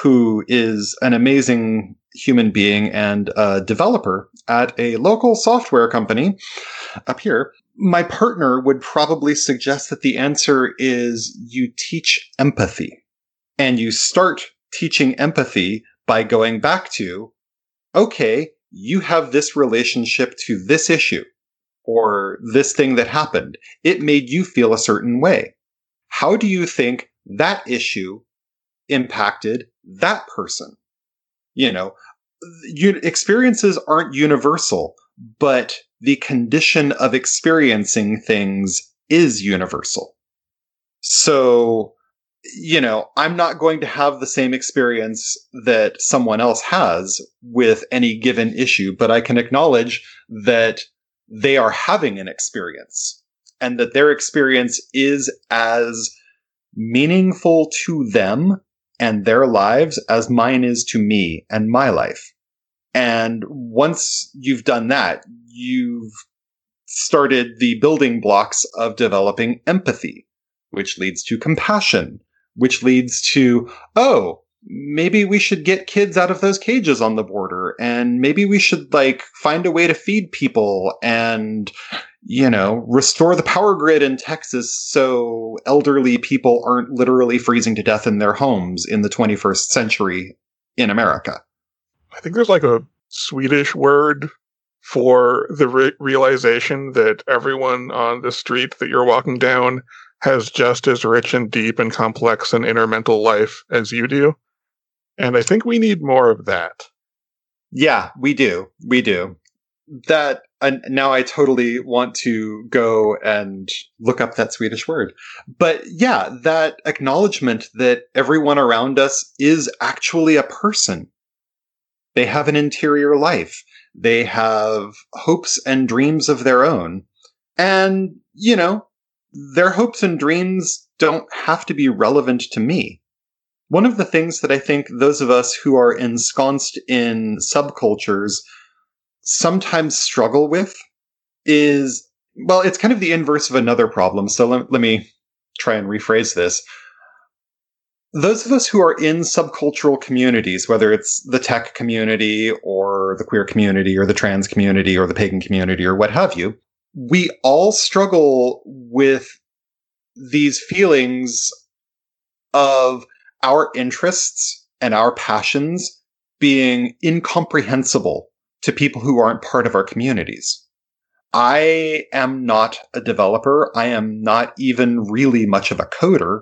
who is an amazing human being and a developer at a local software company up here. My partner would probably suggest that the answer is you teach empathy. And you start teaching empathy by going back to, okay, you have this relationship to this issue or this thing that happened. It made you feel a certain way. How do you think that issue impacted that person? You know, experiences aren't universal, but the condition of experiencing things is universal. So, you know, I'm not going to have the same experience that someone else has with any given issue, but I can acknowledge that they are having an experience and that their experience is as meaningful to them and their lives as mine is to me and my life. And once you've done that, you've started the building blocks of developing empathy, which leads to compassion, which leads to, oh, maybe we should get kids out of those cages on the border and maybe we should like find a way to feed people and you know restore the power grid in Texas so elderly people aren't literally freezing to death in their homes in the 21st century in America. I think there's like a Swedish word for the re- realization that everyone on the street that you're walking down has just as rich and deep and complex an inner mental life as you do. And I think we need more of that. Yeah, we do. We do. That and now I totally want to go and look up that Swedish word. But yeah, that acknowledgement that everyone around us is actually a person. They have an interior life. They have hopes and dreams of their own. And, you know, their hopes and dreams don't have to be relevant to me. One of the things that I think those of us who are ensconced in subcultures sometimes struggle with is well, it's kind of the inverse of another problem. So let, let me try and rephrase this. Those of us who are in subcultural communities, whether it's the tech community or the queer community or the trans community or the pagan community or what have you, we all struggle with these feelings of our interests and our passions being incomprehensible to people who aren't part of our communities. I am not a developer. I am not even really much of a coder,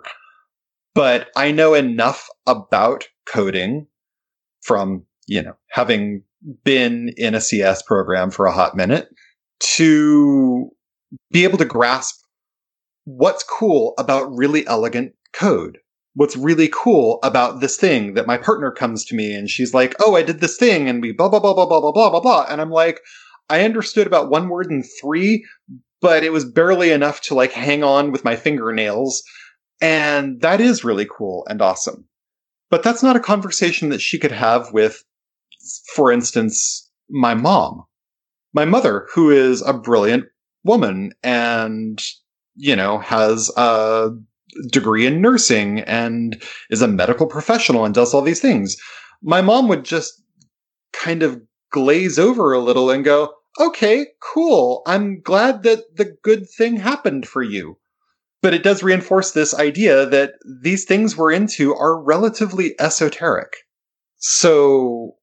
but I know enough about coding from, you know, having been in a CS program for a hot minute to be able to grasp what's cool about really elegant code. What's really cool about this thing that my partner comes to me and she's like, Oh, I did this thing and we blah, blah, blah, blah, blah, blah, blah, blah, blah. And I'm like, I understood about one word in three, but it was barely enough to like hang on with my fingernails. And that is really cool and awesome. But that's not a conversation that she could have with, for instance, my mom. My mother, who is a brilliant woman and, you know, has a degree in nursing and is a medical professional and does all these things. My mom would just kind of glaze over a little and go, okay, cool. I'm glad that the good thing happened for you. But it does reinforce this idea that these things we're into are relatively esoteric. So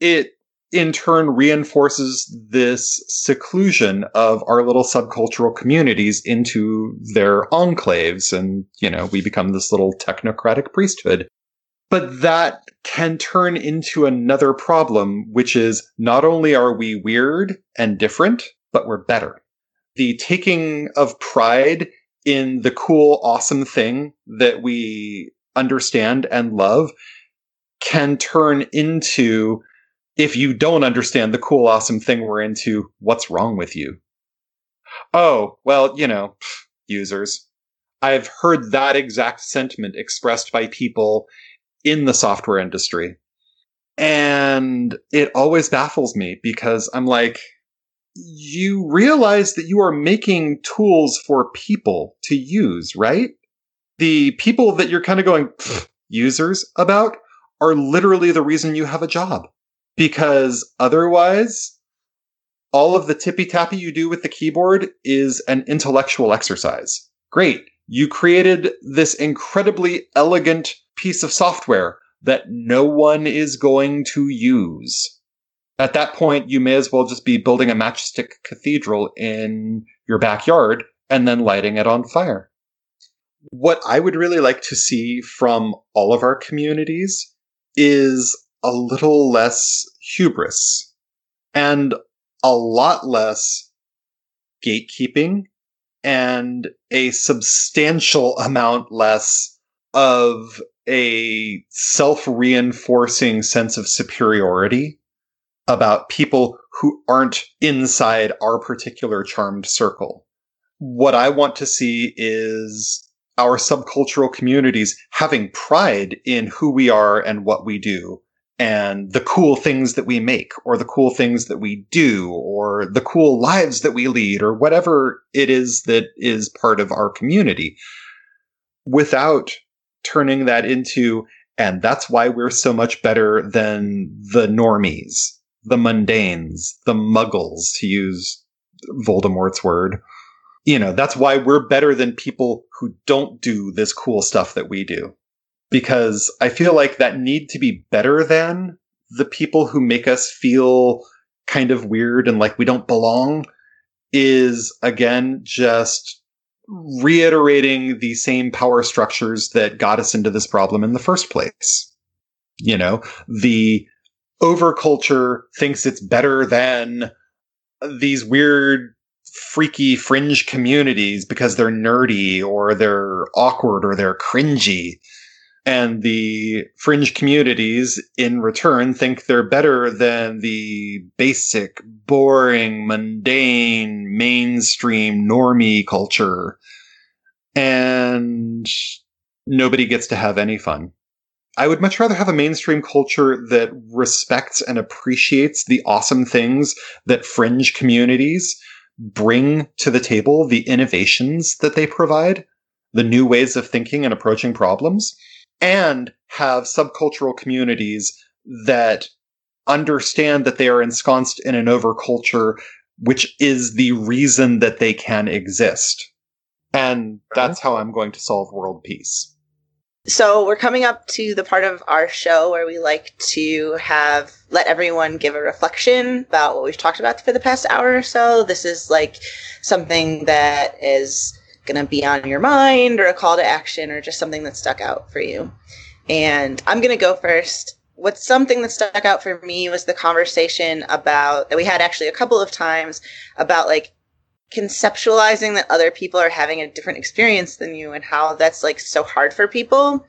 it in turn reinforces this seclusion of our little subcultural communities into their enclaves. And, you know, we become this little technocratic priesthood. But that can turn into another problem, which is not only are we weird and different, but we're better. The taking of pride in the cool, awesome thing that we understand and love can turn into if you don't understand the cool, awesome thing we're into, what's wrong with you? Oh, well, you know, users. I've heard that exact sentiment expressed by people in the software industry. And it always baffles me because I'm like, you realize that you are making tools for people to use, right? The people that you're kind of going users about are literally the reason you have a job because otherwise, all of the tippy tappy you do with the keyboard is an intellectual exercise. Great. You created this incredibly elegant piece of software that no one is going to use. At that point, you may as well just be building a matchstick cathedral in your backyard and then lighting it on fire. What I would really like to see from all of our communities is a little less hubris and a lot less gatekeeping and a substantial amount less of a self reinforcing sense of superiority about people who aren't inside our particular charmed circle. What I want to see is our subcultural communities having pride in who we are and what we do and the cool things that we make or the cool things that we do or the cool lives that we lead or whatever it is that is part of our community without turning that into and that's why we're so much better than the normies the mundanes the muggles to use voldemort's word. You know that's why we're better than people who don't do this cool stuff that we do because I feel like that need to be better than the people who make us feel kind of weird and like we don't belong is again just reiterating the same power structures that got us into this problem in the first place. You know, the overculture thinks it's better than these weird freaky fringe communities because they're nerdy or they're awkward or they're cringy and the fringe communities in return think they're better than the basic, boring, mundane, mainstream, normie culture. And nobody gets to have any fun I would much rather have a mainstream culture that respects and appreciates the awesome things that fringe communities bring to the table, the innovations that they provide, the new ways of thinking and approaching problems, and have subcultural communities that understand that they are ensconced in an overculture, which is the reason that they can exist. And that's how I'm going to solve world peace. So we're coming up to the part of our show where we like to have let everyone give a reflection about what we've talked about for the past hour or so. This is like something that is going to be on your mind or a call to action or just something that stuck out for you. And I'm going to go first. What's something that stuck out for me was the conversation about that we had actually a couple of times about like conceptualizing that other people are having a different experience than you and how that's like so hard for people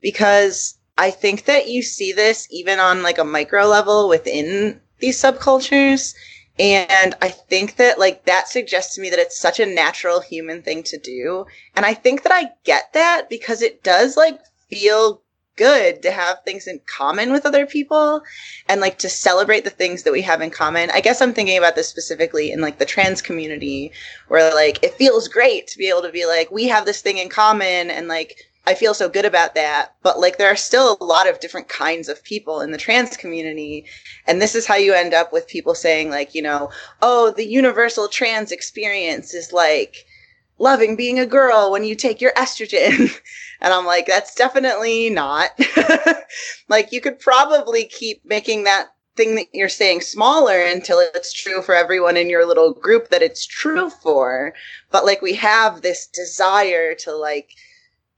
because I think that you see this even on like a micro level within these subcultures and I think that like that suggests to me that it's such a natural human thing to do and I think that I get that because it does like feel good to have things in common with other people and like to celebrate the things that we have in common. I guess I'm thinking about this specifically in like the trans community where like it feels great to be able to be like, we have this thing in common and like I feel so good about that. But like there are still a lot of different kinds of people in the trans community. And this is how you end up with people saying like, you know, oh, the universal trans experience is like, loving being a girl when you take your estrogen. *laughs* and I'm like, that's definitely not. *laughs* like, you could probably keep making that thing that you're saying smaller until it's true for everyone in your little group that it's true for. But like, we have this desire to like,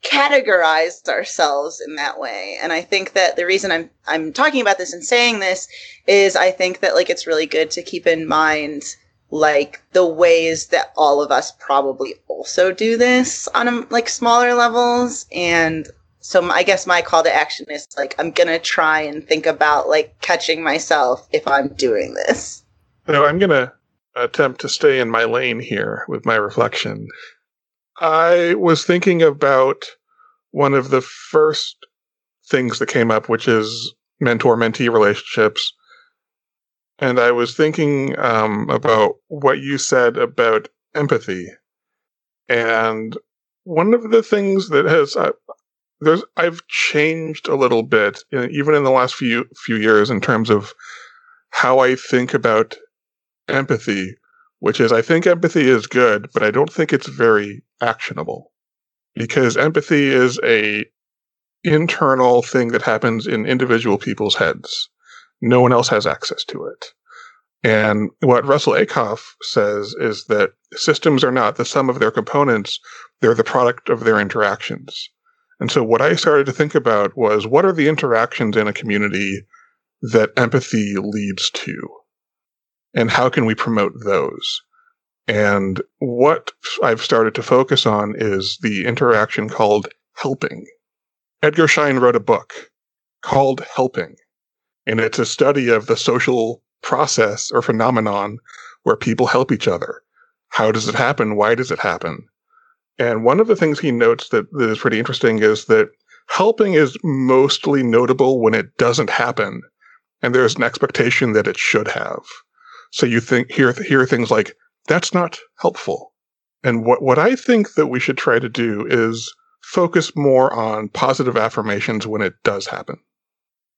categorize ourselves in that way. And I think that the reason I'm I'm talking about this and saying this is I think that like it's really good to keep in mind like the ways that all of us probably also do this on a, like smaller levels. And so i guess my call to action is like i'm gonna try and think about like catching myself if i'm doing this. No i'm gonna attempt to stay in my lane here with my reflection i was thinking about one of the first things that came up which is mentor mentee relationships. And I was thinking um, about what you said about empathy, and one of the things that has uh, there's I've changed a little bit, even in the last few few years, in terms of how I think about empathy, which is I think empathy is good, but I don't think it's very actionable because empathy is a internal thing that happens in individual people's heads no one else has access to it. And what Russell Ackoff says is that systems are not the sum of their components, they're the product of their interactions. And so what I started to think about was what are the interactions in a community that empathy leads to? And how can we promote those? And what I've started to focus on is the interaction called helping. Edgar Schein wrote a book called Helping. And it's a study of the social process or phenomenon where people help each other. How does it happen? Why does it happen? And one of the things he notes that, that is pretty interesting is that helping is mostly notable when it doesn't happen and there's an expectation that it should have. So you think hear hear things like that's not helpful. And what what I think that we should try to do is focus more on positive affirmations when it does happen.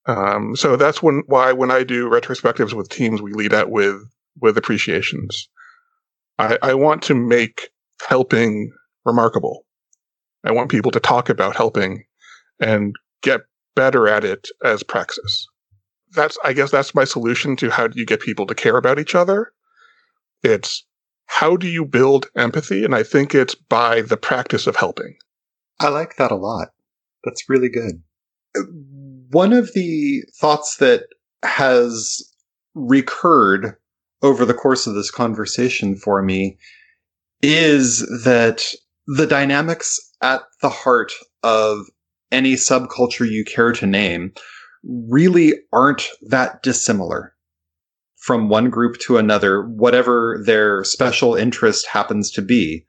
Um, so that's when why when I do retrospectives with teams, we lead out with with appreciations. I, I want to make helping remarkable. I want people to talk about helping and get better at it as praxis. That's I guess that's my solution to how do you get people to care about each other. It's how do you build empathy? And I think it's by the practice of helping. I like that a lot. That's really good one of the thoughts that has recurred over the course of this conversation for me is that the dynamics at the heart of any subculture you care to name really aren't that dissimilar from one group to another, whatever their special interest happens to be.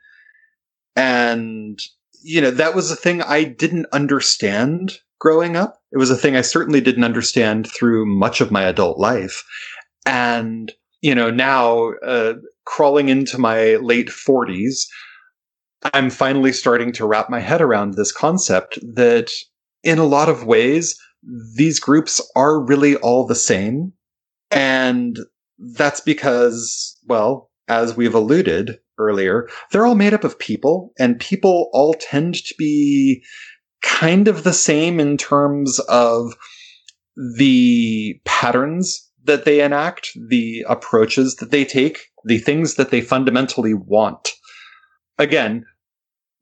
And, you know, that was a thing I didn't understand growing up. It was a thing I certainly didn't understand through much of my adult life. And, you know, now uh, crawling into my late 40s, I'm finally starting to wrap my head around this concept that in a lot of ways, these groups are really all the same. And that's because, well, as we've alluded earlier, they're all made up of people, and people all tend to be kind of the same in terms of the patterns that they enact, the approaches that they take, the things that they fundamentally want. Again,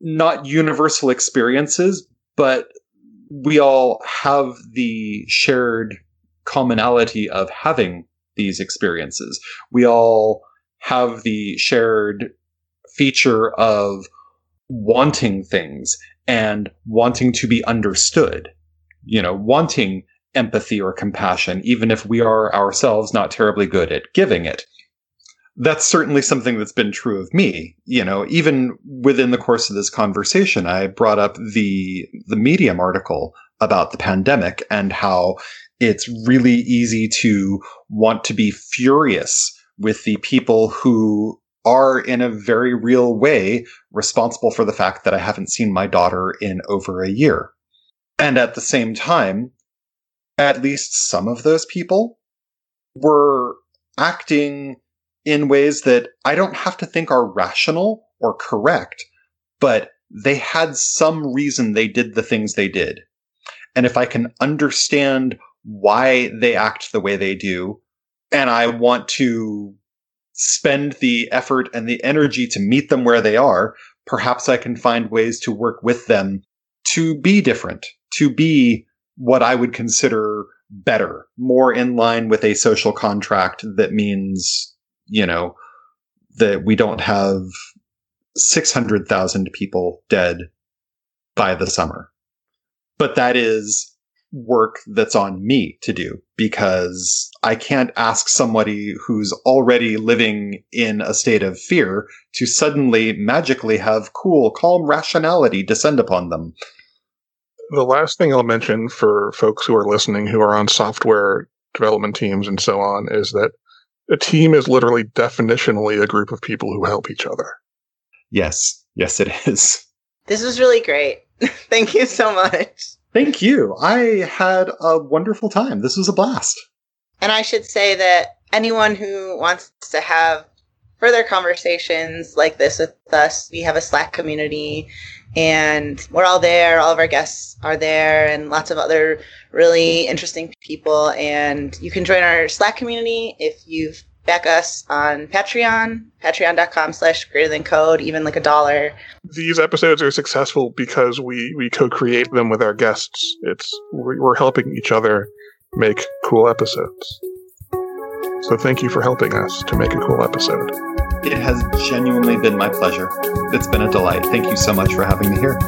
not universal experiences, but we all have the shared commonality of having these experiences. We all have the shared feature of wanting things and wanting to be understood, you know, wanting empathy or compassion, even if we are ourselves not terribly good at giving it. That's certainly something that's been true of me. You know, even within the course of this conversation, I brought up the, the Medium article about the pandemic and how it's really easy to want to be furious with the people who are in a very real way responsible for the fact that I haven't seen my daughter in over a year. And at the same time, at least some of those people were acting in ways that I don't have to think are rational or correct, but they had some reason they did the things they did. And if I can understand why they act the way they do, and I want to spend the effort and the energy to meet them where they are, perhaps I can find ways to work with them to be different, to be what I would consider better, more in line with a social contract that means, you know, that we don't have 600,000 people dead by the summer. But that is work that's on me to do because I can't ask somebody who's already living in a state of fear to suddenly magically have cool, calm rationality descend upon them. The last thing I'll mention for folks who are listening who are on software development teams and so on is that a team is literally definitionally a group of people who help each other. Yes, yes, it is. This was really great. *laughs* Thank you so much. Thank you. I had a wonderful time. This was a blast. And I should say that anyone who wants to have further conversations like this with us, we have a Slack community and we're all there. All of our guests are there and lots of other really interesting people. And you can join our Slack community if you've back us on Patreon, patreon.com slash greater than code, even like a dollar. These episodes are successful because we, we co-create them with our guests. It's, we're helping each other make cool episodes. So thank you for helping us to make a cool episode. It has genuinely been my pleasure. It's been a delight. Thank you so much for having me here.